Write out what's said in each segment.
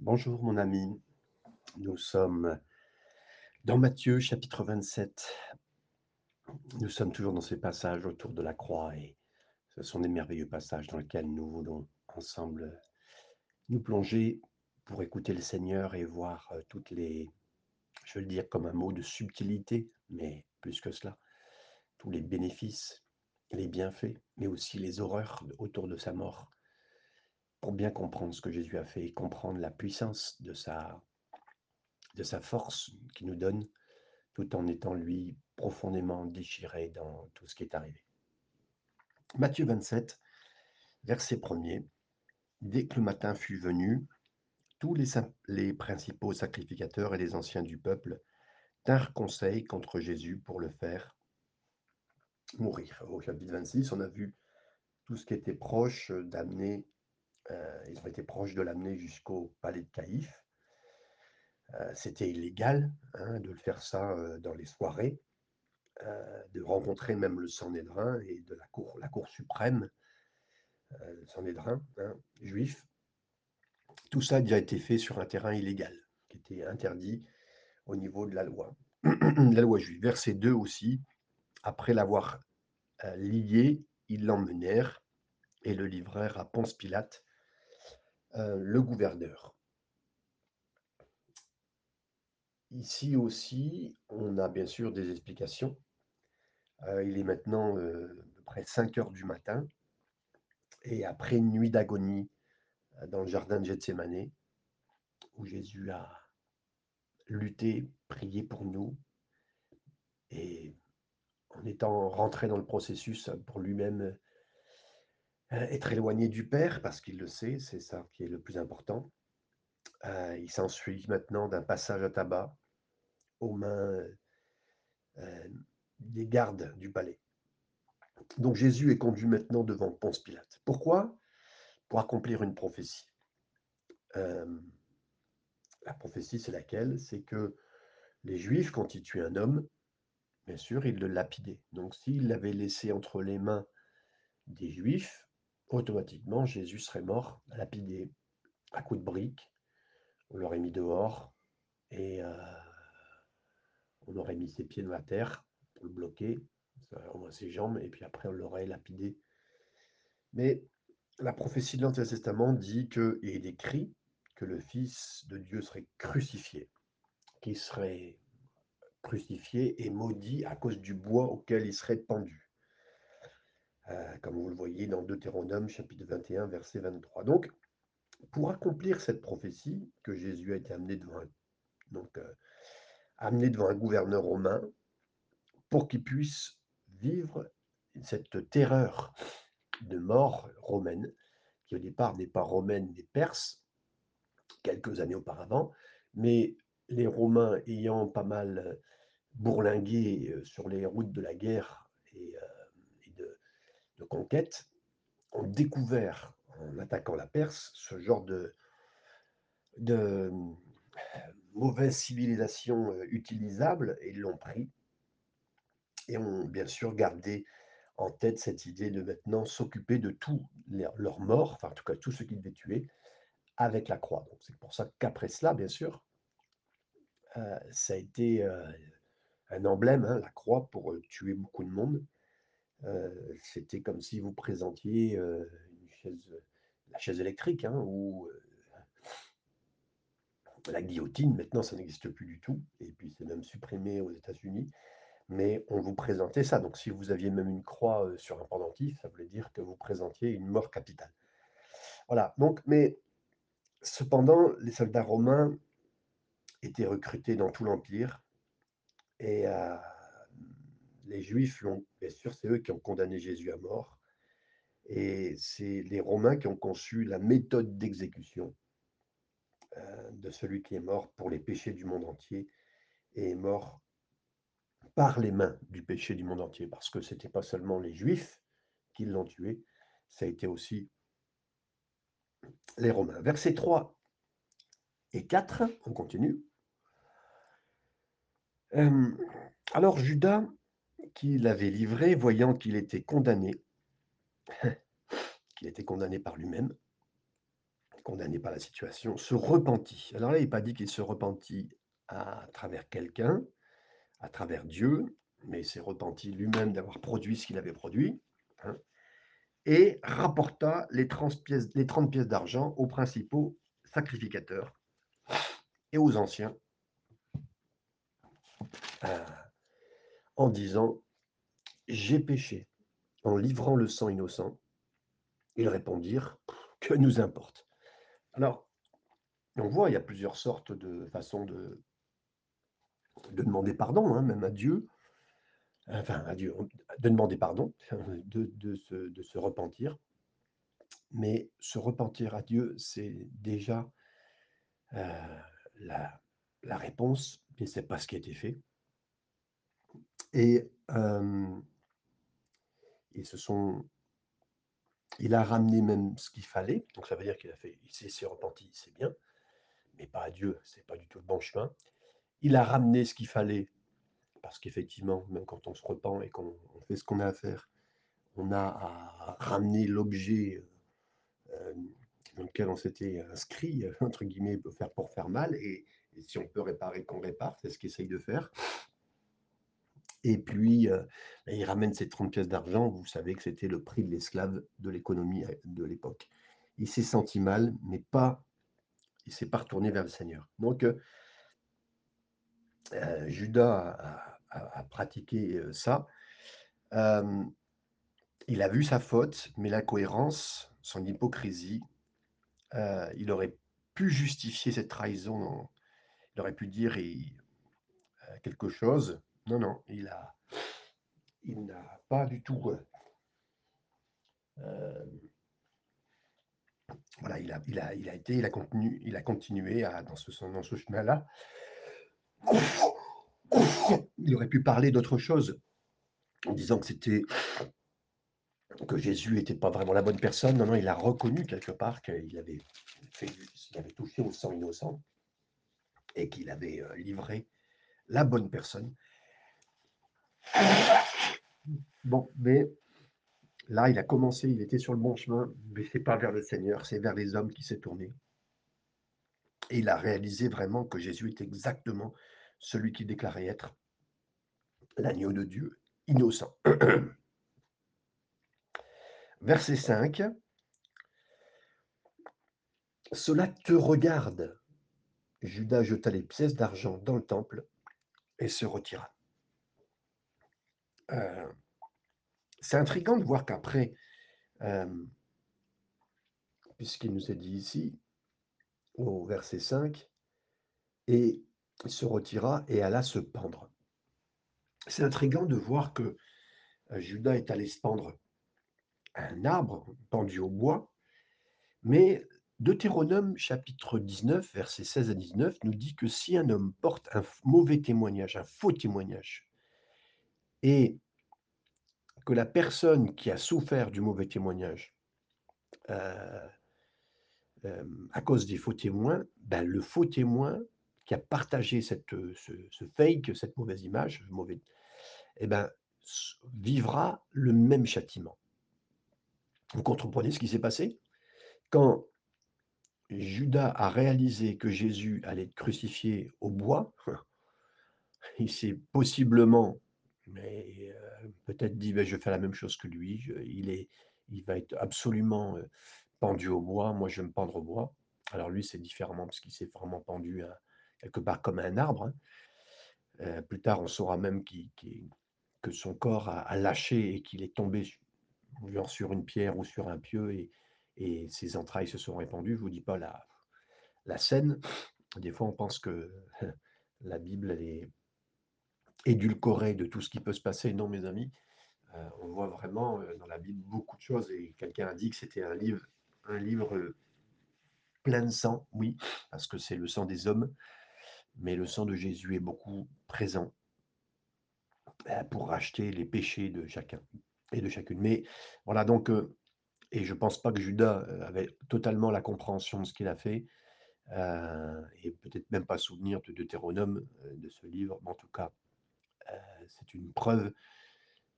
Bonjour mon ami, nous sommes dans Matthieu chapitre 27. Nous sommes toujours dans ces passages autour de la croix et ce sont des merveilleux passages dans lesquels nous voulons ensemble nous plonger pour écouter le Seigneur et voir euh, toutes les, je vais le dire comme un mot de subtilité, mais plus que cela, tous les bénéfices, les bienfaits, mais aussi les horreurs autour de sa mort pour bien comprendre ce que Jésus a fait et comprendre la puissance de sa, force qui nous donne, tout en étant lui profondément déchiré dans tout ce qui est arrivé. Matthieu 27, verset 1er. Dès que le matin fut venu, tous les, les principaux sacrificateurs et les anciens du peuple tinrent conseil contre Jésus pour le faire mourir. Au chapitre 26, on a vu tout ce qui était proche d'amener euh, ils ont été proches de l'amener jusqu'au palais de Caïphe. Euh, c'était illégal hein, de le faire ça euh, dans les soirées, de rencontrer même le Sanhédrin et de la cour, la cour suprême, le Sanhédrin hein, juif. Tout ça a déjà été fait sur un terrain illégal, qui était interdit au niveau de la loi, la loi juive. Verset 2 aussi, après l'avoir lié, ils l'emmenèrent et le livrèrent à Ponce Pilate, le gouverneur. Ici aussi, on a bien sûr des explications. Euh, il est maintenant euh, près 5 heures du matin et après une nuit d'agonie dans le jardin de Gethsemane, où Jésus a lutté, prié pour nous, et en étant rentré dans le processus pour lui-même euh, être éloigné du Père, parce qu'il le sait, c'est ça qui est le plus important. Euh, il s'ensuit maintenant d'un passage à tabac aux mains euh, des gardes du palais. Donc Jésus est conduit maintenant devant Ponce Pilate. Pourquoi? Pour accomplir une prophétie. la prophétie, c'est laquelle? C'est que les Juifs, quand ils tuaient un homme, bien sûr, ils le lapidaient. Donc s'ils l'avaient laissé entre les mains des Juifs, automatiquement, Jésus serait mort, lapidé, à coups de briques. On l'aurait mis dehors et euh, on aurait mis ses pieds dans la terre pour le bloquer, ses jambes, et puis après on l'aurait lapidé. Mais la prophétie de l'Ancien Testament dit que, et décrit que le Fils de Dieu serait crucifié, qu'il serait crucifié et maudit à cause du bois auquel il serait pendu. Euh, comme vous le voyez dans Deutéronome chapitre 21, verset 23. Donc, pour accomplir cette prophétie que Jésus a été amené devant un, donc, euh, amené devant un gouverneur romain, pour qu'il puisse vivre cette terreur de mort romaine, qui au départ n'est pas romaine mais perse, quelques années auparavant, mais les Romains ayant pas mal bourlingué euh, sur les routes de la guerre et de conquête ont découvert, en attaquant la Perse, ce genre de, mauvaise civilisation euh, utilisable et l'ont pris et ont bien sûr gardé en tête cette idée de maintenant s'occuper de tous leurs morts, enfin en tout cas tous ceux qui devaient tuer, avec la croix. C'est pour ça qu'après cela, bien sûr, euh, ça a été euh, un emblème, hein, la croix, pour tuer beaucoup de monde. Euh, c'était comme si vous présentiez euh, la chaise électrique hein, ou euh, la guillotine. Maintenant, ça n'existe plus du tout. Et puis, c'est même supprimé aux États-Unis. Mais on vous présentait ça. Donc, si vous aviez même une croix sur un pendentif, ça voulait dire que vous présentiez une mort capitale. Voilà. Donc, mais cependant, les soldats romains étaient recrutés dans tout l'Empire. Et les Juifs l'ont, bien sûr, c'est eux qui ont condamné Jésus à mort. Et c'est les Romains qui ont conçu la méthode d'exécution euh, de celui qui est mort pour les péchés du monde entier et est mort par les mains du péché du monde entier. Parce que ce n'était pas seulement les Juifs qui l'ont tué, ça a été aussi les Romains. Versets 3 et 4, on continue. Euh, alors Judas qui l'avait livré, voyant qu'il était condamné, qu'il était condamné par lui-même, condamné par la situation, se repentit. Alors là, il n'est pas dit qu'il se repentit à travers quelqu'un, à travers Dieu, mais il s'est repenti lui-même d'avoir produit ce qu'il avait produit, hein, et rapporta les 30 pièces, les 30 pièces d'argent aux principaux sacrificateurs et aux anciens, euh, en disant, j'ai péché en livrant le sang innocent. Ils répondirent, que nous importe? Alors, on voit, il y a plusieurs sortes de façons de, de demander pardon, hein, même à Dieu, enfin à Dieu, de demander pardon, de, de, se, de se repentir. Mais se repentir à Dieu, c'est déjà euh, la, la, réponse, mais ce n'est pas ce qui a été fait. Et euh, il a ramené même ce qu'il fallait, donc ça veut dire qu'il a fait, il s'est repenti, c'est bien, mais pas à Dieu, c'est pas du tout le bon chemin. Il a ramené ce qu'il fallait, parce qu'effectivement, même quand on se repent et qu'on fait ce qu'on a à faire, on a à ramener l'objet euh, dans lequel on s'était inscrit, entre guillemets, pour faire, pour faire mal, et, et si on peut réparer, qu'on répare, c'est ce qu'il essaye de faire. Et puis, bah, il ramène ces 30 pièces d'argent. Vous savez que c'était le prix de l'esclave de l'économie de l'époque. Il s'est senti mal, mais pas, il s'est pas retourné vers le Seigneur. Donc, Judas a, pratiqué ça. il a vu sa faute, mais l'incohérence, son hypocrisie, il aurait pu justifier cette trahison. Il aurait pu dire quelque chose, non, non, il a, il n'a pas du tout. Euh, euh, voilà, il a, il a, été, il a continué, il a continué dans ce, chemin-là. Il aurait pu parler d'autre chose en disant que c'était que Jésus n'était pas vraiment la bonne personne. Non, non, il a reconnu quelque part qu'il avait fait, avait touché au sang innocent et qu'il avait euh, livré la bonne personne. Bon, mais là, il a commencé, il était sur le bon chemin, mais c'est pas vers le Seigneur, c'est vers les hommes qui s'est tourné. Et il a réalisé vraiment que Jésus est exactement celui qui déclarait être l'agneau de Dieu, innocent. Verset 5. Cela te regarde. Judas jeta les pièces d'argent dans le temple et se retira. Euh, c'est intriguant de voir qu'après, euh, puisqu'il nous est dit ici, au verset 5, et il se retira et alla se pendre. C'est intriguant de voir que euh, Judas est allé se pendre à un arbre pendu au bois, mais Deutéronome chapitre 19, versets 16 à 19 nous dit que si un homme porte un mauvais témoignage, un faux témoignage, et que la personne qui a souffert du mauvais témoignage euh, euh, à cause des faux témoins, ben, le faux témoin qui a partagé ce, fake, cette mauvaise image, mauvais, eh ben, vivra le même châtiment. Vous comprenez ce qui s'est passé? Quand Judas a réalisé que Jésus allait être crucifié au bois, il s'est possiblement mais peut-être dit: «Beh, je faire la même chose que lui, il est il va être absolument, pendu au bois, moi je vais me pendre au bois». Alors lui, c'est différemment parce qu'il s'est vraiment pendu à quelque part comme un arbre, hein. plus tard, on saura même que son corps a lâché et qu'il est tombé sur une pierre ou sur un pieu et et ses entrailles se sont répandues. Je vous dis pas la la scène. Des fois, on pense que la Bible, est édulcoré de tout ce qui peut se passer. Non, mes amis, euh, on voit vraiment euh, dans la Bible beaucoup de choses et quelqu'un a dit que c'était un livre, un livre euh, plein de sang, oui, parce que c'est le sang des hommes, mais le sang de Jésus est beaucoup présent pour racheter les péchés de chacun et de chacune. Mais voilà, donc, et je pense pas que Judas avait totalement la compréhension de ce qu'il a fait, et peut-être même pas souvenir de Deutéronome, de ce livre, mais en tout cas, c'est une preuve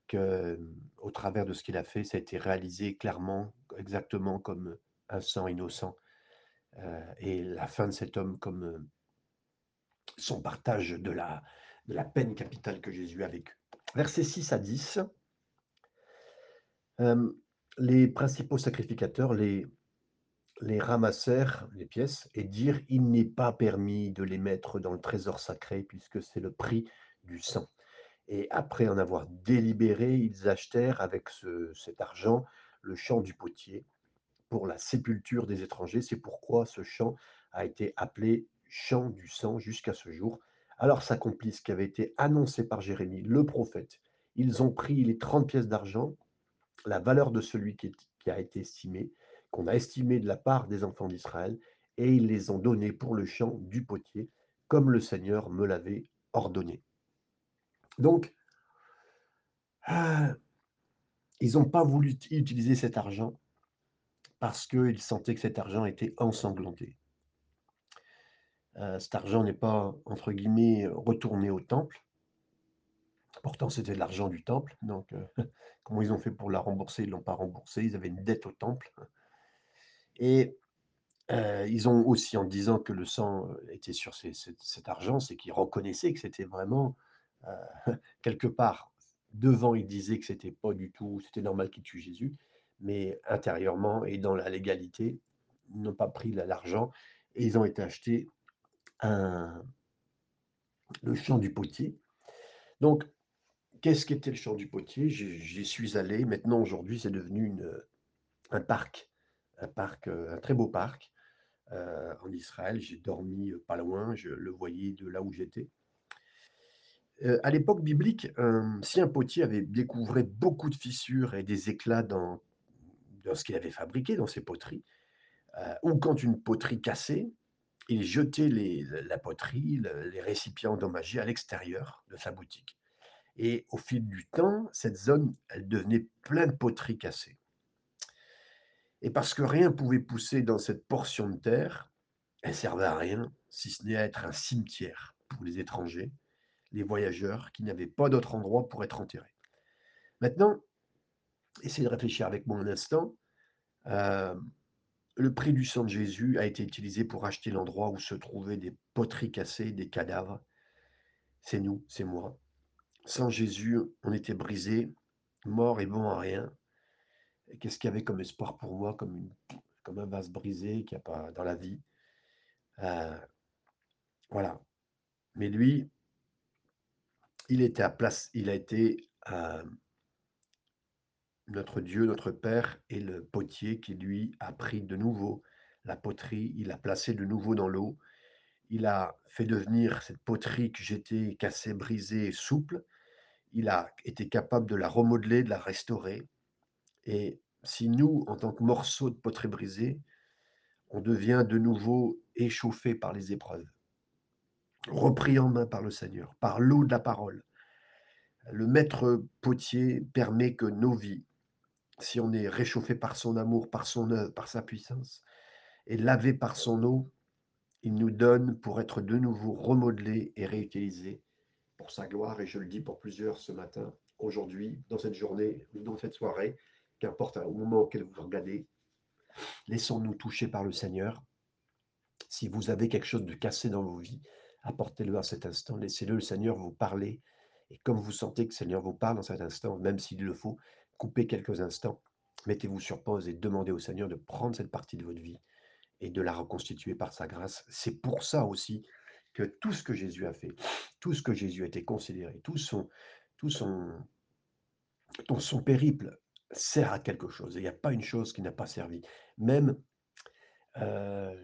que, au travers de ce qu'il a fait, ça a été réalisé clairement, exactement comme un sang innocent et la fin de cet homme comme son partage de la, peine capitale que Jésus a vécue. Versets 6 à 10. les principaux sacrificateurs, les ramassèrent, les pièces, et dirent Il n'est pas permis de les mettre dans le trésor sacré, puisque c'est le prix du sang. Et après en avoir délibéré, ils achetèrent avec cet argent le champ du potier pour la sépulture des étrangers. C'est pourquoi ce champ a été appelé champ du sang jusqu'à ce jour. Alors s'accomplit ce qui avait été annoncé par Jérémie, le prophète. Ils ont pris les 30 pièces d'argent, la valeur de celui qui, qui a été estimé, qu'on a estimé de la part des enfants d'Israël, et ils les ont donnés pour le champ du potier, comme le Seigneur me l'avait ordonné. Donc, ah, ils n'ont pas voulu utiliser cet argent parce qu'ils sentaient que cet argent était ensanglanté. Euh, cet argent n'est pas, entre guillemets, retourné au temple. Pourtant, c'était de l'argent du temple. Donc, euh, comment ils ont fait pour la rembourser? Ils ne l'ont pas remboursé. Ils avaient une dette au temple. Et euh, ils ont aussi, en disant que le sang était sur cet argent, c'est qu'ils reconnaissaient que c'était vraiment quelque part, devant, il disait que c'était pas du tout, c'était normal qu'il tue Jésus, mais intérieurement et dans la légalité, ils n'ont pas pris l'argent et ils ont été achetés un, le champ du potier. Donc, qu'est-ce qu'était le champ du potier? J'y suis allé. Maintenant, aujourd'hui, c'est devenu une, un parc, un parc, un très beau parc en Israël. J'ai dormi pas loin, je le voyais de là où j'étais à l'époque biblique, si un potier avait découvert beaucoup de fissures et des éclats dans ce qu'il avait fabriqué, dans ses poteries, ou quand une poterie cassait, il jetait la poterie, les récipients endommagés à l'extérieur de sa boutique. Et au fil du temps, cette zone, elle devenait pleine de poteries cassées. Et parce que rien pouvait pousser dans cette portion de terre, elle servait à rien, si ce n'est à être un cimetière pour les étrangers les voyageurs qui n'avaient pas d'autre endroit pour être enterrés. Maintenant, essayez de réfléchir avec moi un instant. Euh, le prix du sang de Jésus a été utilisé pour acheter l'endroit où se trouvaient des poteries cassées, des cadavres. C'est nous, c'est moi. Sans Jésus, on était brisé, mort et bon à rien. Qu'est-ce qu'il y avait comme espoir pour moi, comme, comme un vase brisé qu'il n'y a pas dans la vie? Euh, Voilà. Mais lui, il a été notre Dieu, notre Père, et le potier qui lui a pris de nouveau la poterie, il a placé de nouveau dans l'eau, il a fait devenir cette poterie que j'étais cassée, brisée, souple, il a été capable de la remodeler, de la restaurer. Et si nous, en tant que morceaux de poterie brisée, on devient de nouveau échauffé par les épreuves, repris en main par le Seigneur, par l'eau de la parole. Le maître potier permet que nos vies, si on est réchauffé par son amour, par son œuvre, par sa puissance, et lavé par son eau, il nous donne pour être de nouveau remodelés et réutilisés pour sa gloire. Et je le dis pour plusieurs ce matin, aujourd'hui, dans cette journée, dans cette soirée, qu'importe au moment auquel vous regardez, laissons-nous toucher par le Seigneur. Si vous avez quelque chose de cassé dans vos vies, apportez-le à cet instant. Laissez-le, le Seigneur, vous parler. Et comme vous sentez que le Seigneur vous parle dans cet instant, même s'il le faut, coupez quelques instants, mettez-vous sur pause et demandez au Seigneur de prendre cette partie de votre vie et de la reconstituer par sa grâce. C'est pour ça aussi que tout ce que Jésus a fait, tout ce que Jésus a été considéré, tout son, tout son, son périple sert à quelque chose. Il n'y a pas une chose qui n'a pas servi. Même euh,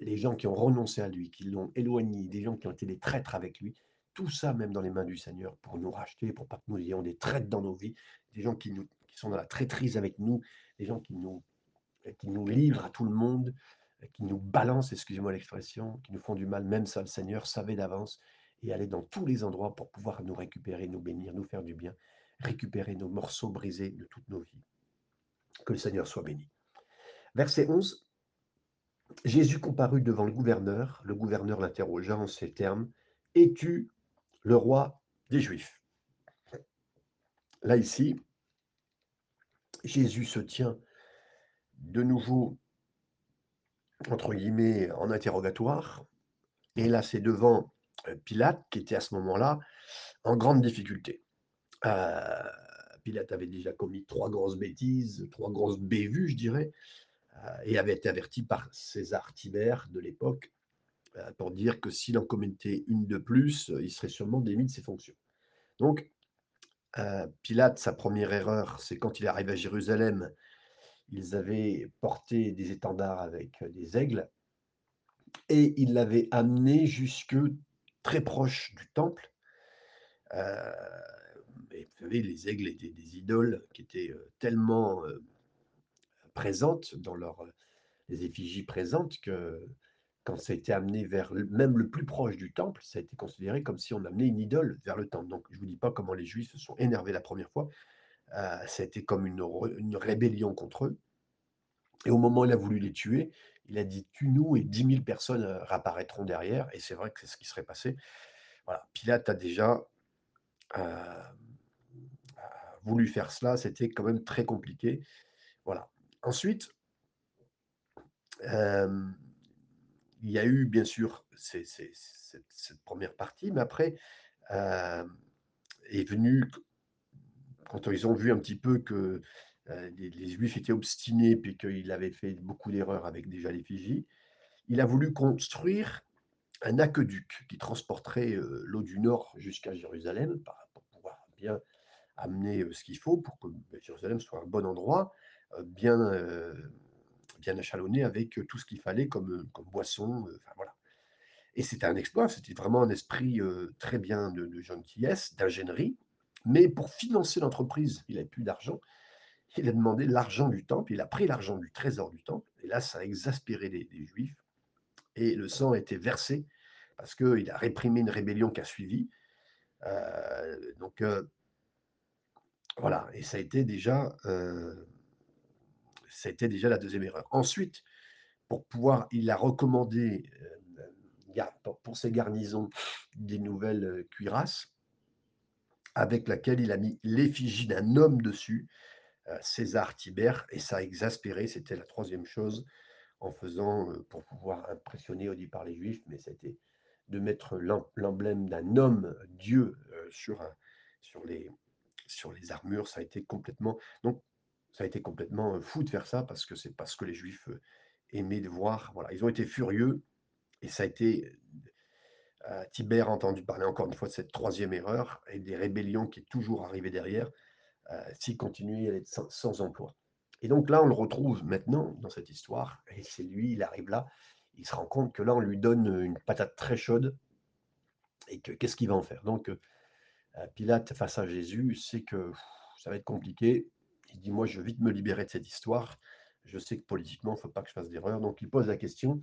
les gens qui ont renoncé à lui, qui l'ont éloigné, des gens qui ont été des traîtres avec lui, tout ça même dans les mains du Seigneur pour nous racheter, pour pas que nous ayons des traites dans nos vies, des gens qui, nous, qui sont dans la traîtrise avec nous, des gens qui nous, qui nous livrent à tout le monde, qui nous balancent, excusez-moi l'expression, qui nous font du mal, même ça le Seigneur savait d'avance, et aller dans tous les endroits pour pouvoir nous récupérer, nous bénir, nous faire du bien, récupérer nos morceaux brisés de toutes nos vies. Que le Seigneur soit béni. Verset 11. Jésus comparut devant le gouverneur. Le gouverneur l'interrogea en ces termes Es-tu le roi des Juifs? Là, ici, Jésus se tient de nouveau entre guillemets, en interrogatoire et là, c'est devant, heu, Pilate qui était à ce moment-là en grande difficulté. Heu, Pilate avait déjà commis 3 grosses bêtises, 3 grosses bévues, je dirais, et avait été averti par César Tibère de l'époque, heu, pour dire que s'il en commettait une de plus, il serait sûrement démis de ses fonctions. Donc, heu, Pilate, sa première erreur, c'est quand il est arrivé à Jérusalem, ils avaient porté des étendards avec, des aigles et il l'avait amené jusque très proche du temple. Et vous savez, les aigles étaient des idoles qui étaient, tellement, présentes dans leurs, heu, les effigies présentes que quand ça a été amené vers même le plus proche du temple, ça a été considéré comme si on amenait une idole vers le temple. Donc je vous dis pas comment les Juifs se sont énervés la première fois. Heu, ça a été comme une une rébellion contre eux et au moment où il a voulu les tuer, il a dit: «Tue-nous et 10 000 personnes, heu, réapparaîtront derrière» et c'est vrai que c'est ce qui serait passé. Voilà, Pilate a déjà, voulu faire cela, c'était quand même très compliqué. Voilà. Ensuite, hem, il y a eu bien sûr cette 1 partie, mais après, hem, est venu quand ils ont vu un petit peu que, heu, les Juifs étaient obstinés, puis qu'il avait fait beaucoup d'erreurs avec déjà l'effigie, il a voulu construire un aqueduc qui transporterait, l'eau du nord jusqu'à Jérusalem pour pouvoir bien amener, ce qu'il faut pour que, beh, Jérusalem soit un bon endroit, bien, heu, bien échelonné avec, heu, tout ce qu'il fallait comme, comme boisson, enfin voilà. Et c'était un exploit, c'était vraiment un esprit, très bien de de gentillesse, d'ingénierie, mais pour financer l'entreprise, il avait plus d'argent. Il a demandé l'argent du temple, il a pris l'argent du trésor du temple. Et là, ça a exaspéré les Juifs. Et le sang a été versé parce qu'il a réprimé une rébellion qui a suivi. Donc voilà. Et ça a été déjà, été déjà la 2e erreur. Ensuite, pour pouvoir il a recommandé, gar pour ses garnisons des nouvelles, heu, cuirasses avec laquelle il a mis l'effigie d'un homme dessus, heu, César Tibère et ça a exaspéré, c'était la 3e chose en faisant, pour pouvoir impressionner, on dit par les Juifs, mais été de mettre l'em l'emblème d'un homme Dieu, sur sur les sur les armures, ça a été complètement donc ça a été complètement, fou de faire ça parce que c'est pas ce que les Juifs, aimaient de voir. Voilà, ils ont été furieux et ça a été heu, Tibère a entendu parler encore une fois de cette 3e erreur et des rébellions qui est toujours arrivées derrière, s'il continuait, allait être sans emploi et donc là, on le retrouve maintenant dans cette histoire et c'est lui, il arrive là, il se rend compte que là, on lui donne, une patate très chaude et que qu'est-ce qu'il va en faire? Donc heu, Pilate face à Jésus sait que ça va être compliqué. Il dit: «Moi, je veux vite me libérer de cette histoire. Je sais que politiquement, il faut pas que je fasse d'erreur», donc il pose la question,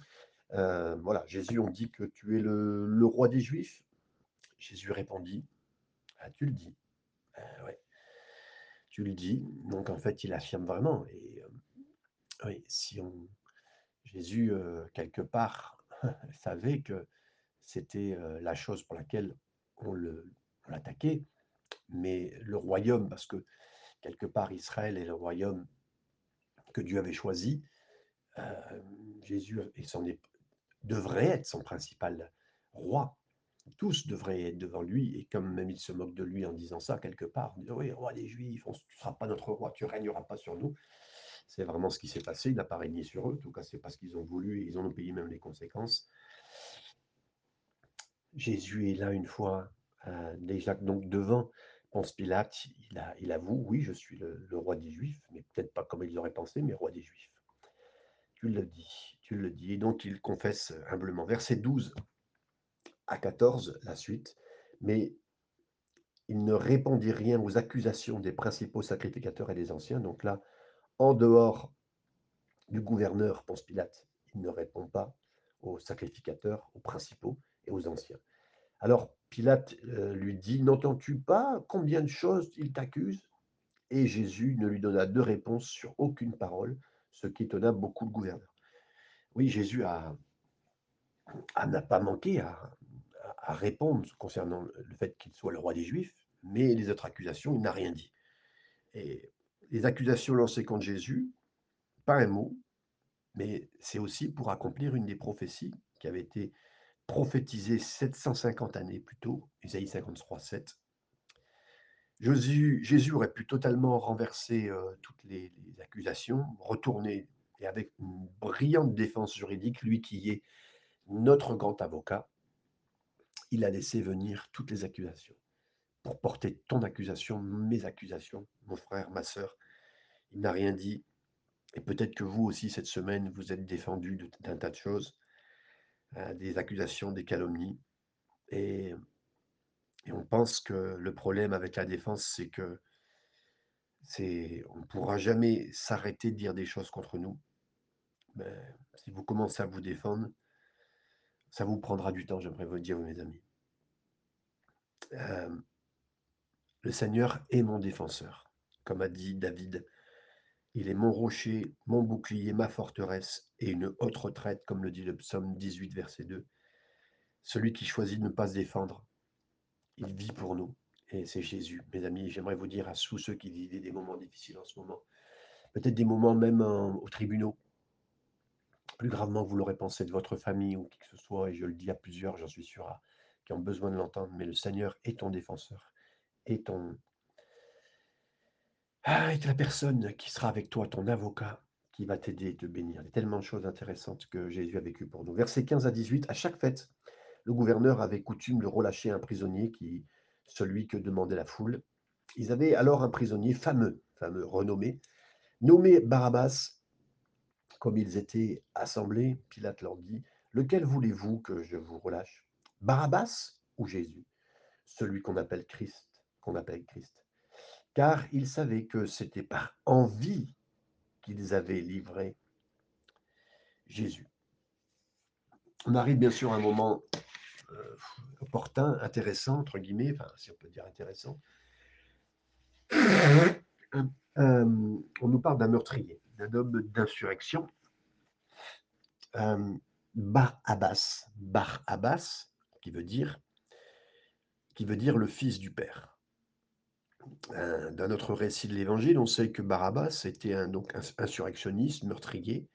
heu, voilà: «Jésus, on dit que tu es le roi des Juifs?» Jésus répondit: «Ah, tu le dis, heu, ouais» «tu le dis», donc en fait, il affirme vraiment. Et hem, oui, si Jésus, heu, quelque part savait que c'était, la chose pour laquelle on le on l'attaquait, mais le royaume parce que quelque part Israël est le royaume que Dieu avait choisi, hem, Jésus devrait être son principal roi. Tous devraient être devant lui et comme même il se moque de lui en disant ça quelque part, disant: «Oui, roi des Juifs, on tu seras pas notre roi, tu régneras pas sur nous». C'est vraiment ce qui s'est passé, il n'a pas régné sur eux, en tout cas, c'est pas ce qu'ils ont voulu et ils ont payé même les conséquences. Jésus est là une fois, heu, déjà donc devant Ponce Pilate, il avoue: «Oui, je suis le roi des Juifs», mais peut-être pas comme ils auraient pensé, mais roi des Juifs. «Tu le dis, tu le dis» et donc il confesse humblement. Versets 12 à 14, la suite, mais il ne répondit rien aux accusations des principaux sacrificateurs et des anciens, donc là, en dehors du gouverneur Ponce Pilate, il ne répond pas aux sacrificateurs, aux principaux et aux anciens. Alors Pilate, heu, lui dit: «N'entends-tu pas combien de choses ils t'accusent?» et Jésus ne lui donna de réponse sur aucune parole, ce qui étonna beaucoup le gouverneur. Oui, Jésus a n'a pas manqué à à répondre concernant le fait qu'il soit le roi des Juifs, mais les autres accusations, il n'a rien dit et les accusations lancées contre Jésus, pas un mot. mais c'est aussi pour accomplir une des prophéties qui avait été prophétisée 750 années plus tôt, Isaïe 53, 7. Jésus, aurait pu totalement renverser euh, toutes les, accusations, retourner et avec une brillante défense juridique, lui qui est notre grand avocat, il a laissé venir toutes les accusations pour porter ton accusation, mes accusations, mon frère, ma sœur. Il n'a rien dit. Et peut-être que vous aussi, cette semaine, vous êtes défendu d'un tas de choses, des accusations, des calomnies. Et, on pense que le problème avec la défense, c'est que c'est, on ne pourra jamais s'arrêter de dire des choses contre nous. Mais si vous commencez à vous défendre, ça vous prendra du temps, j'aimerais vous le dire, mes amis. Euh, le Seigneur est mon défenseur, comme a dit David. Il est mon rocher, mon bouclier, ma forteresse et une haute retraite, comme le dit le psaume 18, verset 2. Celui qui choisit de ne pas se défendre, il vit pour nous. Et c'est Jésus, mes amis. J'aimerais vous dire à tous ceux qui vivent des moments difficiles en ce moment, peut-être des moments même en, aux tribunaux, plus gravement, vous l'aurez pensé de votre famille ou qui que ce soit, et je le dis à plusieurs, j'en suis sûr, qui ont besoin de l'entendre, mais le Seigneur est ton défenseur, est ton... Est la personne qui sera avec toi, ton avocat, qui va t'aider et te bénir. Il y a tellement de choses intéressantes que Jésus a vécues pour nous. Versets 15 à 18, à chaque fête, le gouverneur avait coutume de relâcher un prisonnier, qui, celui que demandait la foule. Ils avaient alors un prisonnier fameux, fameux, renommé, nommé Barabbas, comme ils étaient assemblés, Pilate leur dit, Lequel voulez-vous que je vous relâche? Barabbas ou Jésus? Celui qu'on appelle Christ, qu'on appelle Christ. Car ils savaient que c'était par envie qu'ils avaient livré Jésus. On arrive bien sûr à un moment euh, opportun, intéressant, entre guillemets, si on peut dire intéressant. Euh, on nous parle d'un meurtrier, d'un homme d'insurrection Bar Abbas, Bar Abbas, qui veut dire, qui veut dire le fils du père. Euh, Dans notre récit de l'Évangile, on sait que Barabbas était un donc insurrectionniste, meurtrier.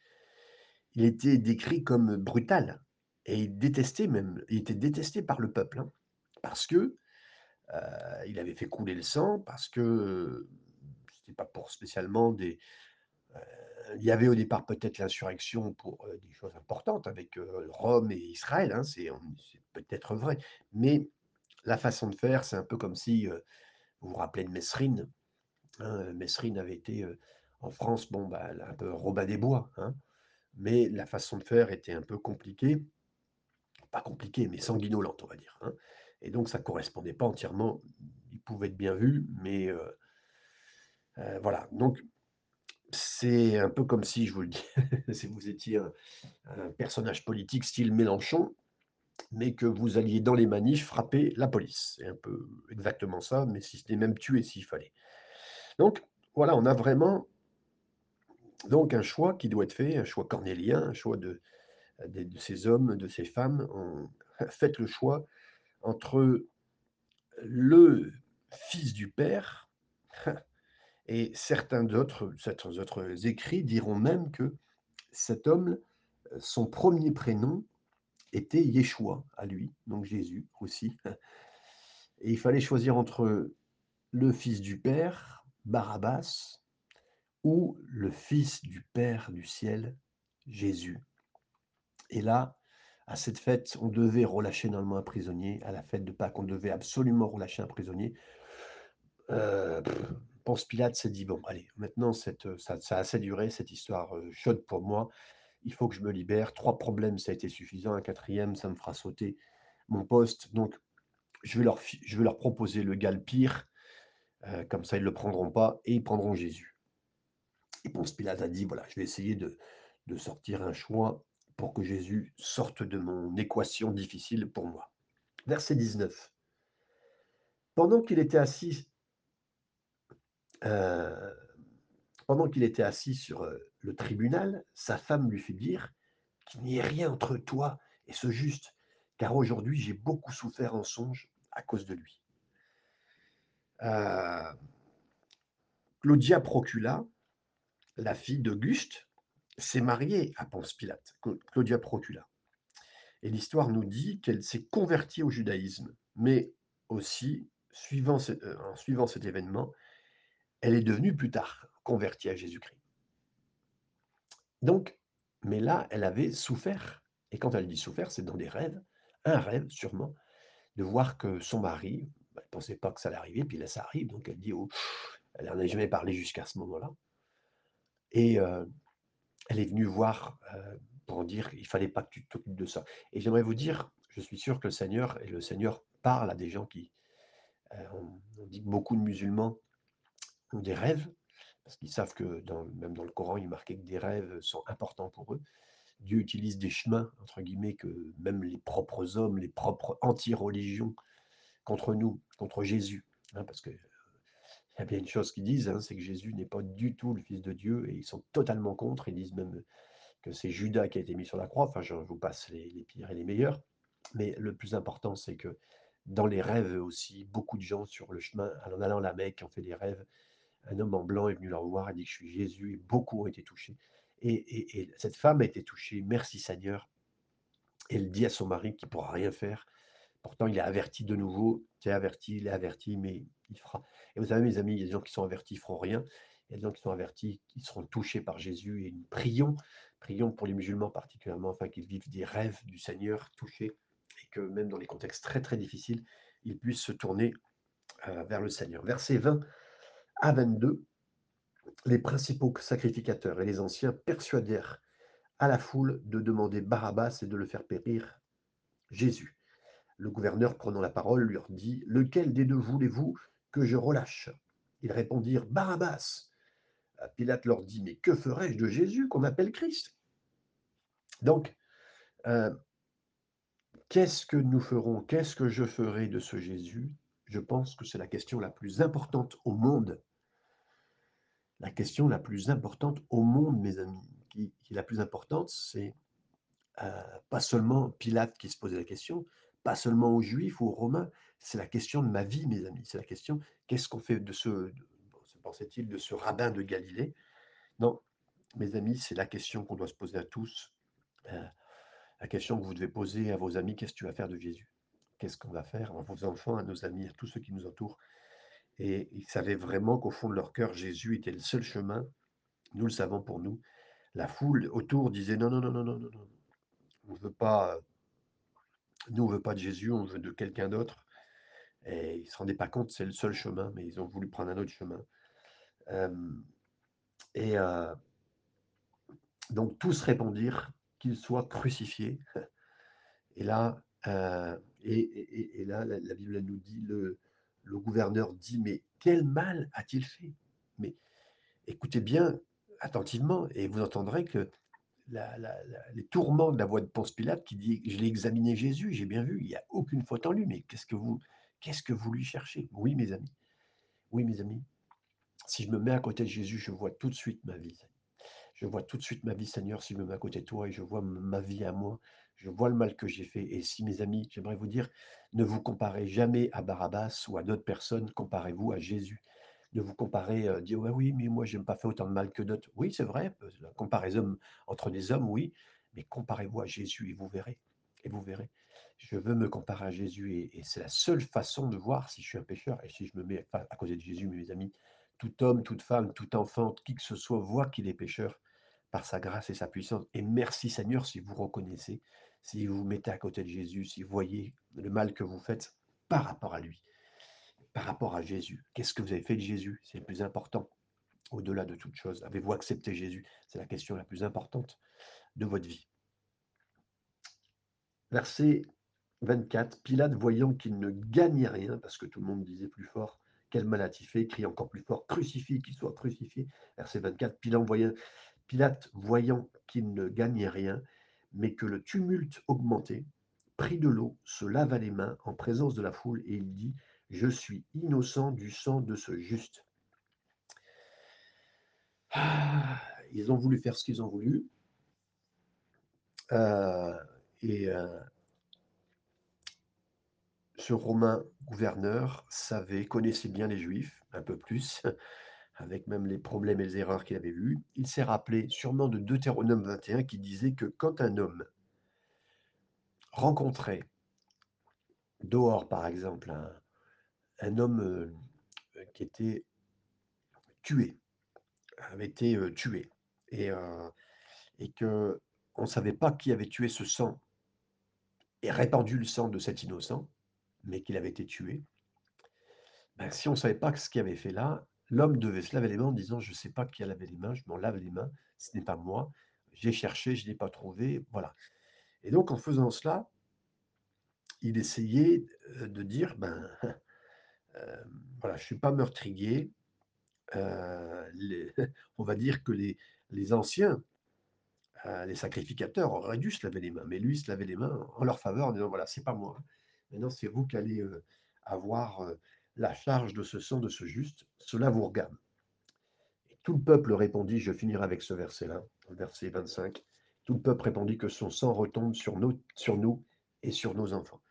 Il était décrit comme brutal et il détestait même, il était détesté par le peuple hein, parce que euh, il avait fait couler le sang, parce que c'était pas pour spécialement des, il y avait au départ peut-être l'insurrection pour euh, des choses importantes avec euh, Rome et Israël, hein, c'est peut-être vrai, mais la façon de faire, c'est un peu comme si, euh, vous vous rappelez de Mesrine, hein, Mesrine avait été euh, en France, bon, bah, un peu Robin des Bois, hein, mais la façon de faire était un peu compliquée, pas compliquée, mais sanguinolente, on va dire. Hein, et donc ça correspondait pas entièrement, il pouvait être bien vu, mais euh, euh, voilà. Donc c'est un peu comme si, je vous le dis, si vous étiez un personnage politique style Mélenchon, mais que vous alliez dans les manifs frapper la police. C'est un peu exactement ça, mais si n'est même tuer s'il fallait. Donc voilà, on a vraiment donc un choix qui doit être fait, un choix cornélien, un choix de ces hommes, de ces femmes. On, faites le choix entre le fils du père et certains d'autres, certains autres écrits diront même que cet homme, son premier prénom était Yeshua à lui, donc Jésus aussi. Et il fallait choisir entre le fils du Père, Barabbas, ou le fils du Père du ciel, Jésus. Et là, à cette fête, on devait relâcher normalement un prisonnier. À la fête de Pâques, on devait absolument relâcher un prisonnier. Euh, Ponce Pilate s'est dit, bon, allez, maintenant, cette, ça, ça, a assez duré, cette histoire chaude pour moi. Il faut que je me libère. Trois problèmes, ça a été suffisant. Un quatrième, ça me fera sauter mon poste. Donc, je vais leur, je vais leur proposer le gars pire. Euh, comme ça, ils ne le prendront pas et ils prendront Jésus. Et Ponce Pilate a dit, voilà, je vais essayer de, de sortir un choix pour que Jésus sorte de mon équation difficile pour moi. Verset 19. Pendant qu'il était assis, euh, pendant qu'il était assis sur le tribunal, sa femme lui fit dire qu'il n'y ait rien entre toi et ce juste, car aujourd'hui j'ai beaucoup souffert en songe à cause de lui. Euh, Claudia Procula, la fille d'Auguste, s'est mariée à Ponce Pilate, Claudia Procula. Et l'histoire nous dit qu'elle s'est convertie au judaïsme, mais aussi, euh, en suivant cet événement, elle est devenue plus tard convertie à Jésus-Christ. Donc, mais là, elle avait souffert. Et quand elle dit souffert, c'est dans des rêves, un rêve sûrement, de voir que son mari, bah, elle ne pensait pas que ça allait arriver, puis là ça arrive, donc elle dit, oh, elle n'en a jamais parlé jusqu'à ce moment-là. Et euh, elle est venue voir euh, pour dire, il fallait pas que tu t'occupes de ça. Et j'aimerais vous dire, je suis sûr que le Seigneur, et le Seigneur parle à des gens qui, euh, on, dit que beaucoup de musulmans ont des rêves, parce qu'ils savent que même dans le Coran, il est que des rêves sont importants pour eux. Dieu utilise des chemins, entre guillemets, que même les propres hommes, les propres anti-religions contre nous, contre Jésus. Hein, parce que il y a bien une chose qu'ils disent, hein, c'est que Jésus n'est pas du tout le Fils de Dieu, et ils sont totalement contre. Ils disent même que c'est Judas qui a été mis sur la croix. Enfin, je vous passe les pires et les meilleurs. Mais le plus important, c'est que dans les rêves aussi, beaucoup de gens sur le chemin, en allant à la Mecque, ont fait des rêves. Un homme en blanc est venu leur voir, a dit que je suis Jésus, et beaucoup ont été touchés. Et, cette femme a été touchée, merci Seigneur. Elle dit à son mari qu'il ne pourra rien faire. Pourtant, il est averti de nouveau. Tu es averti, il est averti, mais il fera. Et vous savez, mes amis, il y a des gens qui sont avertis, ils ne feront rien. Il y a des gens qui sont avertis, qui seront touchés par Jésus. Et nous prions, prions pour les musulmans particulièrement, afin qu'ils vivent des rêves du Seigneur touchés. Et que même dans les contextes très très difficiles, ils puissent se tourner euh, vers le Seigneur. Verset 20 à 22 les principaux sacrificateurs et les anciens persuadèrent à la foule de demander Barabbas et de le faire périr Jésus. Le gouverneur, prenant la parole, leur dit Lequel des deux voulez-vous que je relâche? Ils répondirent Barabbas. Pilate leur dit Mais que ferais-je de Jésus qu'on appelle Christ? Donc, euh, qu'est-ce que nous ferons Qu'est-ce que je ferai de ce Jésus? Je pense que c'est la question la plus importante au monde la question la plus importante au monde, mes amis, qui, est la plus importante, c'est euh, pas seulement Pilate qui se posait la question, pas seulement aux Juifs ou aux Romains, c'est la question de ma vie, mes amis. C'est la question, qu'est-ce qu'on fait de ce, se pensait-il, de ce rabbin de Galilée? Non, mes amis, c'est la question qu'on doit se poser à tous. Euh, la question que vous devez poser à vos amis, qu'est-ce que tu vas faire de Jésus? Qu'est-ce qu'on va faire à vos enfants, à nos amis, à tous ceux qui nous entourent? Et ils savaient vraiment qu'au fond de leur cœur, Jésus était le seul chemin. Nous le savons pour nous. La foule autour disait non, non, non, non, non, non, non. On veut pas, nous, on veut pas de Jésus, on veut de quelqu'un d'autre. Et ils ne se rendaient pas compte, c'est le seul chemin, mais ils ont voulu prendre un autre chemin. et donc tous répondirent qu'il soit crucifié. Et là, et, là la, la, Bible nous dit le, le gouverneur dit Mais quel mal a-t-il fait? Mais écoutez bien attentivement et vous entendrez que les tourments de la voix de Ponce Pilate qui dit Je l'ai examiné Jésus, j'ai bien vu, il n'y a aucune faute en lui, mais qu'est-ce que vous, qu'est-ce que vous lui cherchez? Oui, mes amis. Oui, mes amis. Si je me mets à côté de Jésus, je vois tout de suite ma vie. Je vois tout de suite ma vie, Seigneur, si je me mets à côté de toi et je vois ma vie à moi. Je vois le mal que j'ai fait. Et si, mes amis, j'aimerais vous dire, ne vous comparez jamais à Barabbas ou à d'autres personnes, comparez-vous à Jésus. Ne vous comparez, euh, dire, oui, mais moi, je n'ai pas fait autant de mal que d'autres. Oui, c'est vrai, euh, la comparaison entre des hommes, oui, mais comparez-vous à Jésus et vous verrez. Et vous verrez. Je veux me comparer à Jésus et, c'est la seule façon de voir si je suis un pécheur et si je me mets à côté de Jésus, mes amis. Tout homme, toute femme, tout enfant, qui que ce soit voit qu'il est pécheur par sa grâce et sa puissance. Et merci Seigneur si vous reconnaissez si vous vous mettez à côté de Jésus, si vous voyez le mal que vous faites par rapport à lui, par rapport à Jésus. Qu'est-ce que vous avez fait de Jésus? C'est le plus important, au-delà de toute chose. Avez-vous accepté Jésus? C'est la question la plus importante de votre vie. Verset 24, Pilate, voyant qu'il ne gagnait rien, parce que tout le monde disait plus fort, quel mal a-t-il fait crie encore plus fort, crucifie, qu'il soit crucifié. Verset 24, Pilate voyant, Pilate, voyant qu'il ne gagnait rien, mais que le tumulte augmentait, prit de l'eau, se lava les mains en présence de la foule et il dit Je suis innocent du sang de ce juste. Ah, ils ont voulu faire ce qu'ils ont voulu. Euh, et euh, ce romain gouverneur savait, connaissait bien les juifs, un peu plus, avec même les problèmes et les erreurs qu'il avait vus, il s'est rappelé sûrement de Deutéronome 21 qui disait que quand un homme rencontrait dehors, par exemple, un, homme euh, qui était tué, avait été euh, tué, et, euh, et que ne savait pas qui avait tué ce sang et répandu le sang de cet innocent, mais qu'il avait été tué. Ben, si on ne savait pas ce qu'il avait fait là, l'homme devait se laver les mains en disant Je ne sais pas qui a lavé les mains, je m'en lave les mains, ce n'est pas moi, j'ai cherché, je ne l'ai pas trouvé, voilà. Et donc en faisant cela, il essayait de dire Ben, euh, voilà, je ne suis pas meurtrier. Euh, on va dire que les, les anciens, euh, les sacrificateurs auraient dû se laver les mains, mais lui se lavait les mains en leur faveur en disant Voilà, c'est pas moi. Maintenant, c'est vous qui allez avoir la charge de ce sang de ce juste, cela vous regarde. Tout le peuple répondit, je finirai avec ce verset-là, verset 25, tout le peuple répondit que son sang retombe sur, nous, et sur nos enfants.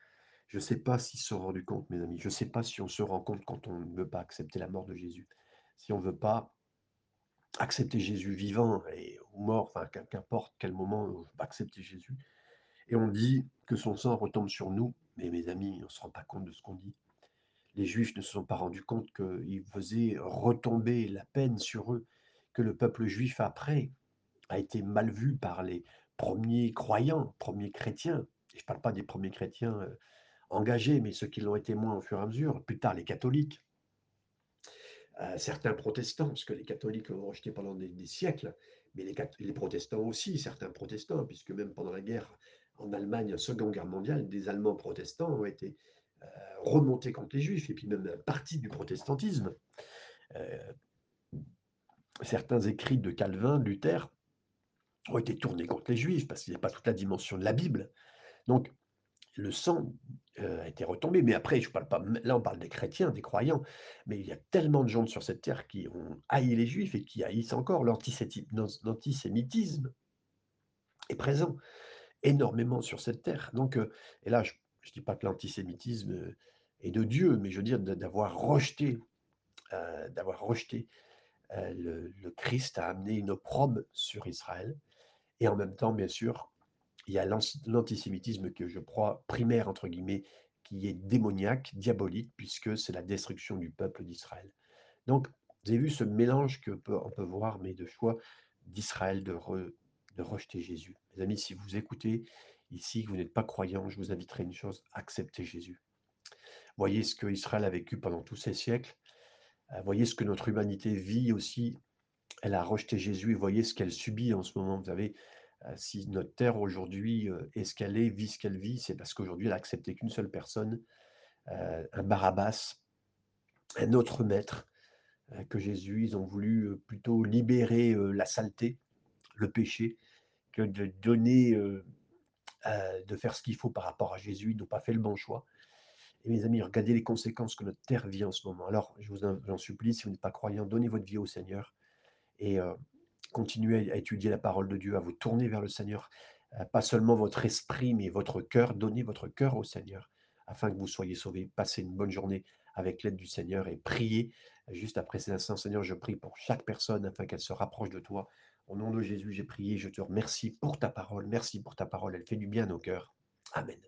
Je ne sais pas s'ils se sont rendus compte, mes amis, je ne sais pas si on se rend compte quand on ne veut pas accepter la mort de Jésus, si on ne veut pas accepter Jésus vivant et, ou mort, enfin qu'importe quel moment on veut accepter Jésus, et on dit que son sang retombe sur nous, mais mes amis, on ne se rend pas compte de ce qu'on dit les Juifs ne se sont pas rendus compte qu'il faisait retomber la peine sur eux, que le peuple juif après a été mal vu par les premiers croyants, premiers chrétiens. je ne parle pas des premiers chrétiens euh, engagés, mais ceux qui l'ont été moins au fur et à mesure, plus tard les catholiques, euh, certains protestants, parce que les catholiques l'ont rejeté pendant des, siècles, mais les, protestants aussi, certains protestants, puisque même pendant la guerre en Allemagne, Seconde Guerre mondiale, des Allemands protestants ont été remonter contre les juifs, et puis même un partie du protestantisme. Euh, certains écrits de Calvin, Luther, ont été tournés contre les juifs, parce qu'il n'y a pas toute la dimension de la Bible. Donc, le sang euh, a été retombé. Mais après, je parle pas. Là, on parle des chrétiens, des croyants. Mais il y a tellement de gens sur cette terre qui ont haï les juifs et qui haïssent encore. L'antisémitisme est présent énormément sur cette terre. Donc, et là, je je ne dis pas que l'antisémitisme euh, est de Dieu, mais je veux dire d'avoir rejeté, euh, d'avoir rejeté euh, le, Christ a amené une opprobre sur Israël. Et en même temps, bien sûr, il y a l'antisémitisme que je crois primaire, entre guillemets, qui est démoniaque, diabolique, puisque c'est la destruction du peuple d'Israël. Donc, vous avez vu ce mélange que peut, on peut voir, mais de choix d'Israël de, de rejeter Jésus. Mes amis, si vous écoutez Ici, vous n'êtes pas croyant, je vous inviterai une chose, acceptez Jésus. Voyez ce que Israël a vécu pendant tous ces siècles. Euh, voyez ce que notre humanité vit aussi. Elle a rejeté Jésus et voyez ce qu'elle subit en ce moment. Vous savez, euh, si notre terre aujourd'hui euh, est ce qu'elle est, vit ce qu'elle vit, c'est parce qu'aujourd'hui elle a accepté qu'une seule personne, un Barabbas, un autre maître que Jésus. Ils ont voulu plutôt libérer la saleté, le péché, que de donner euh, de faire ce qu'il faut par rapport à Jésus, ils n'ont pas fait le bon choix. Et mes amis, regardez les conséquences que notre terre vit en ce moment. Alors, je vous en supplie, si vous n'êtes pas croyant, donnez votre vie au Seigneur et euh, continuez à étudier la parole de Dieu, à vous tourner vers le Seigneur. Euh, pas seulement votre esprit, mais votre cœur. Donnez votre cœur au Seigneur afin que vous soyez sauvés. Passez une bonne journée avec l'aide du Seigneur et priez. Juste après ces instants, Seigneur, je prie pour chaque personne afin qu'elle se rapproche de toi au nom de Jésus, j'ai prié, je te remercie pour ta parole. Merci pour ta parole, elle fait du bien à nos cœurs. Amen.